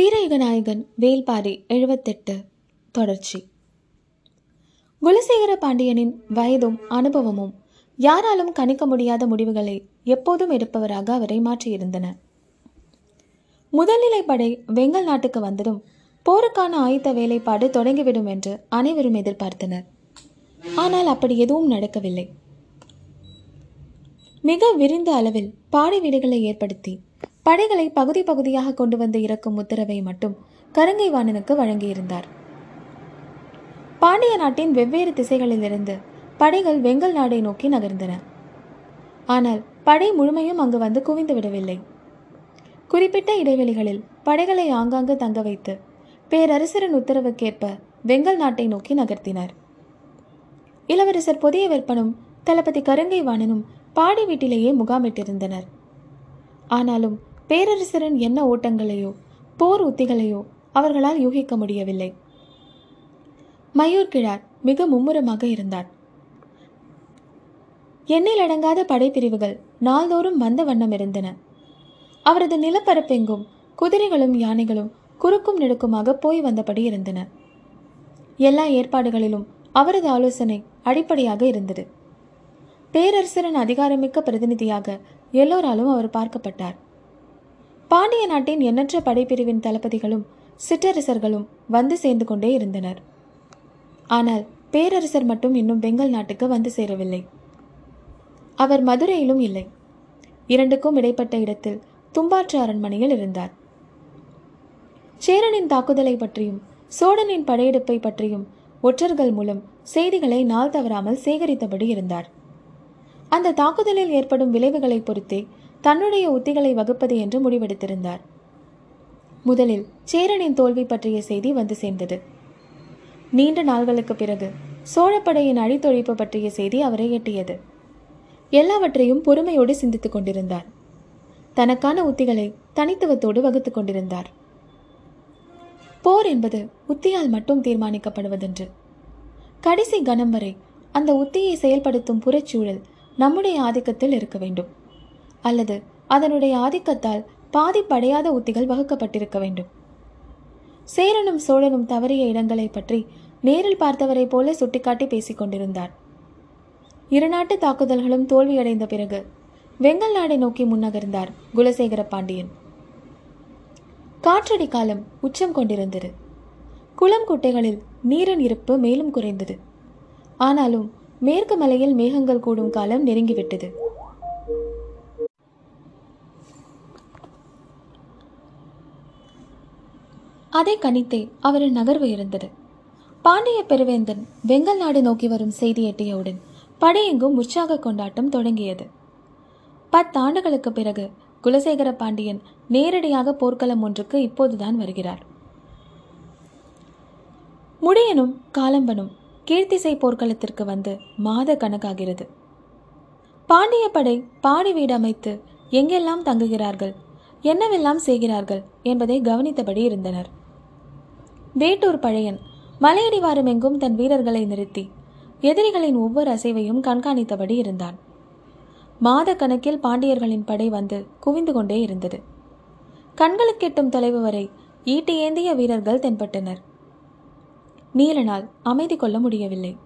வீரயுகநாயகன் வேல்பாரி எழுபத்தெட்டு தொடர்ச்சி. குலசேகர பாண்டியனின் வயதும் அனுபவமும் யாராலும் கணிக்க முடியாத முடிவுகளை எப்போதும் எடுப்பவராக அவரை மாற்றியிருந்தன. முதல்நிலை படை வெங்கல் நாட்டுக்கு வந்ததும் போருக்கான ஆயுத்த வேலைப்பாடு தொடங்கிவிடும் என்று அனைவரும் எதிர்பார்த்தனர். ஆனால் அப்படி எதுவும் நடக்கவில்லை. மிக விரிந்த அளவில் பாடை வீடுகளை ஏற்படுத்தி படைகளை பகுதி பகுதியாக கொண்டு வந்து இறக்கும் உத்தரவை மட்டும் கருங்கைவாணனுக்கு வழங்கியிருந்தார். பாண்டிய நாட்டின் வெவ்வேறு திசைகளிலிருந்து படைகள் வெங்கல் நாடை நோக்கி நகர்ந்தன. ஆனால் படை முழுமையும் அங்கு வந்து குவிந்து விடவில்லை. குறிப்பிட்ட இடைவெளிகளில் படைகளை ஆங்காங்கு தங்க வைத்து பேரரசரின் உத்தரவுக்கேற்ப வெங்கல் நாட்டை நோக்கி நகர்த்தினார். இளவரசர் புதிய வெப்பனும் தளபதி கருங்கை வாணனும் பாடி வீட்டிலேயே முகாமிட்டிருந்தனர். ஆனாலும் பேரரசரின் என்ன ஓட்டங்களையோ போர் உத்திகளையோ அவர்களால் யூகிக்க முடியவில்லை. மயூர் கிழார் மிக மும்முரமாக இருந்தார். எண்ணில் அடங்காத படைப்பிரிவுகள் நாள்தோறும் வந்த வண்ணம் இருந்தன. அவரது நிலப்பரப்பெங்கும் குதிரைகளும் யானைகளும் குறுக்கும் நெடுக்குமாக போய் வந்தபடி இருந்தன. எல்லா ஏற்பாடுகளிலும் அவரது ஆலோசனை அடிப்படையாக இருந்தது. பேரரசரின் அதிகாரமிக்க பிரதிநிதியாக எல்லோராலும் அவர் பார்க்கப்பட்டார். பாண்டிய நாட்டின் எண்ணற்ற படைப்பிரிவின் தளபதிகளும் சிற்றரசர்களும் வந்து சேர்ந்து கொண்டே இருந்தனர். ஆனால் பேரரசர் மட்டும் இன்னும் பெங்கல் நாட்டுக்கு வந்து சேரவில்லை. அவர் மதுரையிலும் இல்லை. இரண்டுக்கும் இடைப்பட்ட இடத்தில் தும்பாற்று அரண்மனையில் இருந்தார். சேரனின் தாக்குதலை பற்றியும் சோழனின் படையெடுப்பை பற்றியும் ஒற்றர்கள் மூலம் செய்திகளை நாள் தவறாமல் சேகரித்தபடி இருந்தார். அந்த தாக்குதலில் ஏற்படும் விளைவுகளை பொறுத்தே தன்னுடைய உத்திகளை வகுப்பது என்று முடிவெடுத்திருந்தார். முதலில் சேரனின் தோல்வி பற்றிய செய்தி வந்து சேர்ந்தது. நீண்ட நாள்களுக்கு பிறகு சோழப்படையின் அழித்தொழிப்பு பற்றிய செய்தி அவரை எட்டியது. எல்லாவற்றையும் பொறுமையோடு சிந்தித்துக் கொண்டிருந்தார். தனக்கான உத்திகளை தனித்துவத்தோடு வகுத்துக் கொண்டிருந்தார். போர் என்பது உத்தியால் மட்டும் தீர்மானிக்கப்படுவதென்று. கடைசி கணம் வரை அந்த உத்தியை செயல்படுத்தும் புறச்சூழல் நம்முடைய ஆதிக்கத்தில் இருக்க வேண்டும். அல்லது அதனுடைய ஆதிக்கத்தால் பாதிப்படையாத உத்திகள் வகுக்கப்பட்டிருக்க வேண்டும். சேரனும் சோழனும் தவறிய இடங்களை பற்றி நேரில் பார்த்தவரை போல சுட்டிக்காட்டி பேசிக் கொண்டிருந்தார். இரு நாட்டு தாக்குதல்களும் தோல்வியடைந்த பிறகு வெங்கல் நாடை நோக்கி முன்னகர்ந்தார் குலசேகர பாண்டியன். காற்றடி காலம் உச்சம் கொண்டிருந்தது. குளம் குட்டைகளில் நீரின் இருப்பு மேலும் குறைந்தது. ஆனாலும் மேற்கு மலையில் மேகங்கள் கூடும் காலம் நெருங்கிவிட்டது. அதை கணித்தே அவரின் நகர்வு இருந்தது. பாண்டிய பெருவேந்தன் வெங்கல் நாடு நோக்கி வரும் செய்தி எட்டியவுடன் படையெங்கும் உற்சாக கொண்டாட்டம் தொடங்கியது. பத்தாண்டுகளுக்கு பிறகு குலசேகர பாண்டியன் நேரடியாக போர்க்களம் ஒன்றுக்கு இப்போதுதான் வருகிறார். முடியனும் காலம்பனும் கீர்த்திசை போர்க்களத்திற்கு வந்து மாத கணக்காகிறது. பாண்டிய படை பாடி வீடு அமைத்து எங்கெல்லாம் தங்குகிறார்கள் என்னவெல்லாம் செய்கிறார்கள் என்பதை கவனித்தபடி இருந்தனர். வேட்டூர் பழையன். மலையடிவாரம் எங்கும் தன் வீரர்களை நிறுத்தி. எதிரிகளின் ஒவ்வொரு அசைவையும் கண்காணித்தபடி இருந்தான். மாத கணக்கில் பாண்டியர்களின் படை வந்து குவிந்து கொண்டே இருந்தது. கண்களுக்கு எட்டும் தொலைவு வரை ஈட்டி ஏந்திய வீரர்கள் தென்பட்டனர். நீலனால் அமைதி கொள்ள முடியவில்லை.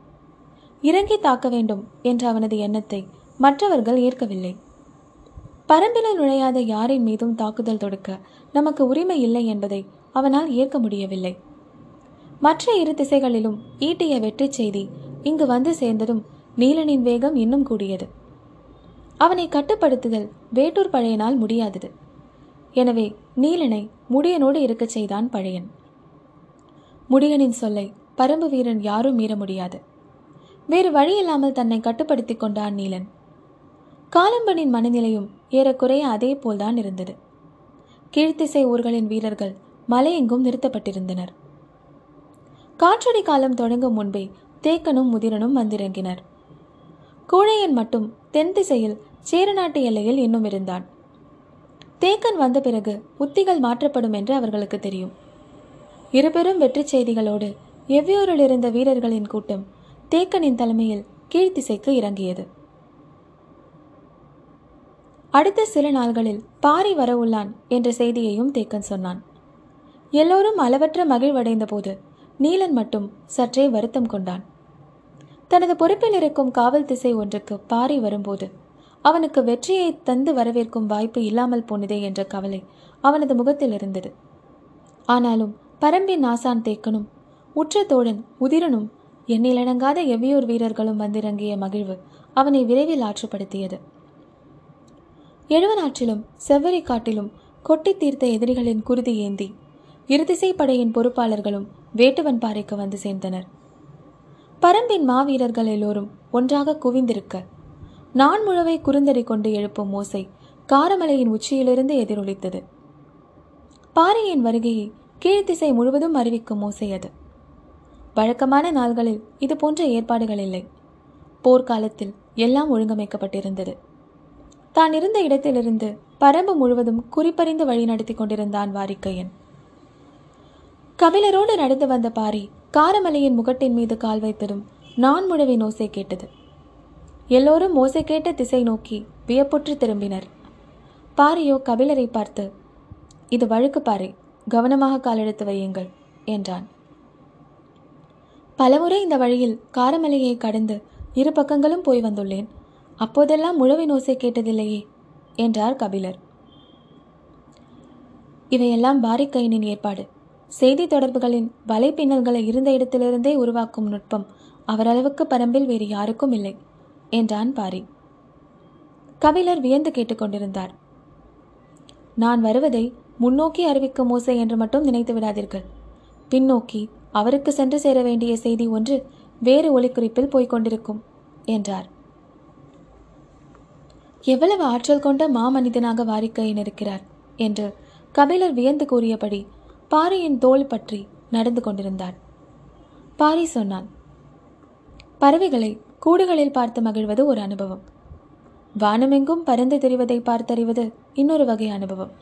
இறங்கி தாக்க வேண்டும் என்ற அவனது எண்ணத்தை மற்றவர்கள் ஏற்கவில்லை. பரம்பில நுழையாத யாரின் மீதும் தாக்குதல் தொடுக்க நமக்கு உரிமை இல்லை என்பதை அவனால் ஏற்க முடியவில்லை. மற்ற இரு திசைகளிலும் ஈட்டிய வெற்றி செய்தி இங்கு வந்து சேர்ந்ததும் நீலனின் வேகம் இன்னும் கூடியது. அவனை கட்டுப்படுத்துதல் வேட்டூர் பழையனால் முடியாதது. எனவே நீலனை முடியனோடு இருக்கச் செய்தான் பழையன். முடியனின் சொல்லை பரம்பு வீரன் யாரும் மீற முடியாது. வேறு வழியில்லாமல் தன்னை கட்டுப்படுத்திக் கொண்டான் நீலன். காலம்பனின் மனநிலையும் ஏறக்குறைய அதே போல்தான் இருந்தது. கீழ்த்திசை ஊர்களின் வீரர்கள் மலையெங்கும் நிறுத்தப்பட்டிருந்தனர். காற்றடி காலம் தொடங்கும் முன்பே தேக்கனும் முதிரனும் வந்திறங்கினர். கூழையன் மட்டும் தென் திசையில் சேரநாட்டு எல்லையில் இன்னும் இருந்தான். தேக்கன் வந்த பிறகு உத்திகள் மாற்றப்படும் என்று அவர்களுக்கு தெரியும். இருபெரும் வெற்றி செய்திகளோடு எவ்வியூரில் இருந்த வீரர்களின் கூட்டம் தேக்கனின் தலைமையில் கீழ்த்திசைக்கு இறங்கியது. அடுத்த சில நாள்களில் பாரி வரவுள்ளான் என்ற செய்தியையும் தேக்கன் சொன்னான். எல்லோரும் அளவற்ற மகிழ்வடைந்த போது நீலன் மட்டும் சற்றே வருத்தம் கொண்டான். தனது பொறுப்பில் இருக்கும் காவல் திசை ஒன்றுக்கு பாரி வரும்போது அவனுக்கு வெற்றியை தந்து வரவேற்கும் வாய்ப்பு இல்லாமல் போனதே என்ற கவலை அவனது முகத்தில் இருந்தது. ஆனாலும் பரம்பின் நாசான் தேக்கனும் உற்ற தோழன் உதிரனும் எண்ணிலடங்காத எவ்வியூர் வீரர்களும் வந்திறங்கிய மகிழ்வு அவனை விரைவில் ஆற்றுப்படுத்தியது. எழுவனாற்றிலும் செவ்வரி காட்டிலும் கொட்டி தீர்த்த எதிரிகளின் குருதி ஏந்தி இருதிசை படையின் பொறுப்பாளர்களும் வேட்டுவன் பாறைக்கு வந்து சேர்ந்தனர். பரம்பின் மாவீரர்கள் எல்லோரும் ஒன்றாக குவிந்திருக்க நான் முழுவை குறுந்தறி கொண்டு எழுப்பும் மோசை காரமலையின் உச்சியிலிருந்து எதிரொலித்தது. பாறையின் வருகையை கீழ்த்திசை முழுவதும் அறிவிக்கும் மோசை அது. வழக்கமான நாள்களில் இது போன்ற ஏற்பாடுகள் இல்லை. போர்க்காலத்தில் எல்லாம் ஒழுங்கமைக்கப்பட்டிருந்தது. தான் இருந்த இடத்திலிருந்து பரம்பு முழுவதும் குறிப்பறிந்து வழிநடத்தி கொண்டிருந்தான் வாரிக்கையன். கபிலரோடு நடந்து வந்த பாரி காரமலையின் முகட்டின் மீது கால் வைத்திடும் நான் முழவின் ஓசை கேட்டது. எல்லோரும் ஓசை கேட்ட திசை நோக்கி வியப்புற்று திரும்பினர். பாரியோ கபிலரை பார்த்து இது வழுக்கு பாறை கவனமாக காலெடுத்து வையுங்கள் என்றான். பலமுறை இந்த வழியில் காரமலையை கடந்து இரு பக்கங்களும் போய் வந்துள்ளேன். அப்போதெல்லாம் முழவின் ஓசை கேட்டதில்லையே என்றார் கபிலர். இவையெல்லாம் பாரிக்கையனின் ஏற்பாடு. செய்தி தொடர்புகளின் வலைப்பின்னல்களை இருந்த இடத்திலிருந்தே உருவாக்கும் நுட்பம் அவரளவுக்கு பரம்பில் வேறு யாருக்கும் இல்லை என்றான் பாரி. கபிலர் வியந்து கேட்டுக்கொண்டிருந்தார் நான் வருவதை முன்னோக்கி அறிவிக்கும் ஓசை என்று மட்டும் நினைத்து விடாதீர்கள். பின்னோக்கி அவருக்கு சென்று சேர வேண்டிய செய்தி ஒன்று வேறு ஒலிக்குறிப்பில் போய்க் கொண்டிருக்கும் என்றார். எவ்வளவு ஆற்றல் கொண்ட மாமனிதனாக வாரிக்கையின் இருக்கிறார் என்று கபிலர் வியந்து கூறியபடி பாரியின் தோல் பற்றி நடந்து கொண்டிருந்தார் பாரி சொன்னான் பறவைகளை கூடுகளில் பார்த்து மகிழ்வது ஒரு அனுபவம். வானமெங்கும் பறந்து தெரிவதை பார்த்தறிவது இன்னொரு வகை அனுபவம்.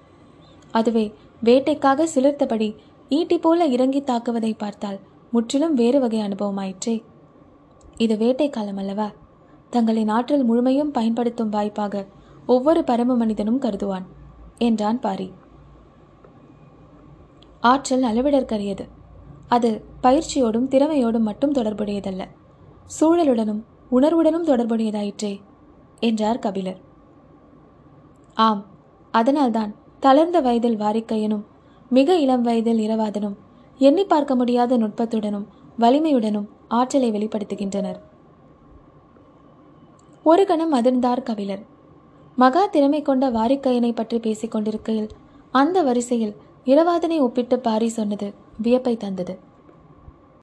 அதுவே வேட்டைக்காக சிலிர்த்தபடி ஈட்டி போல இறங்கி தாக்குவதை பார்த்தால் முற்றிலும் வேறு வகை அனுபவமாயிற்றே. இது வேட்டை காலம் அல்லவா? தங்களின் ஆற்றல் முழுமையும் பயன்படுத்தும் வாய்ப்பாக ஒவ்வொரு பரம மனிதனும் கருதுவான் என்றான் பாரி. ஆற்றல் அளவிடற்கரியது. அது பயிற்சியோடும் திறமையோடும் மட்டும் தொடர்புடையதல்ல. சூழலுடனும் உணர்வுடனும் தொடர்புடையதாயிற்றே என்றார் கபிலர். ஆம் அதனால்தான் தளர்ந்த வயதில் வாரிக்கையனும் மிக இளம் வயதில் இரவாதனும் எண்ணி பார்க்க முடியாத நுட்பத்துடனும் வலிமையுடனும் ஆற்றலை வெளிப்படுத்துகின்றனர். ஒரு கணம் அதிர்ந்தார் கபிலர். மகா திறமை கொண்ட வாரிக்கையனை பற்றி பேசிக் கொண்டிருக்கையில் அந்த வரிசையில் இளவாதனை ஒப்பிட்டு பாரி சொன்னது வியப்பை தந்தது.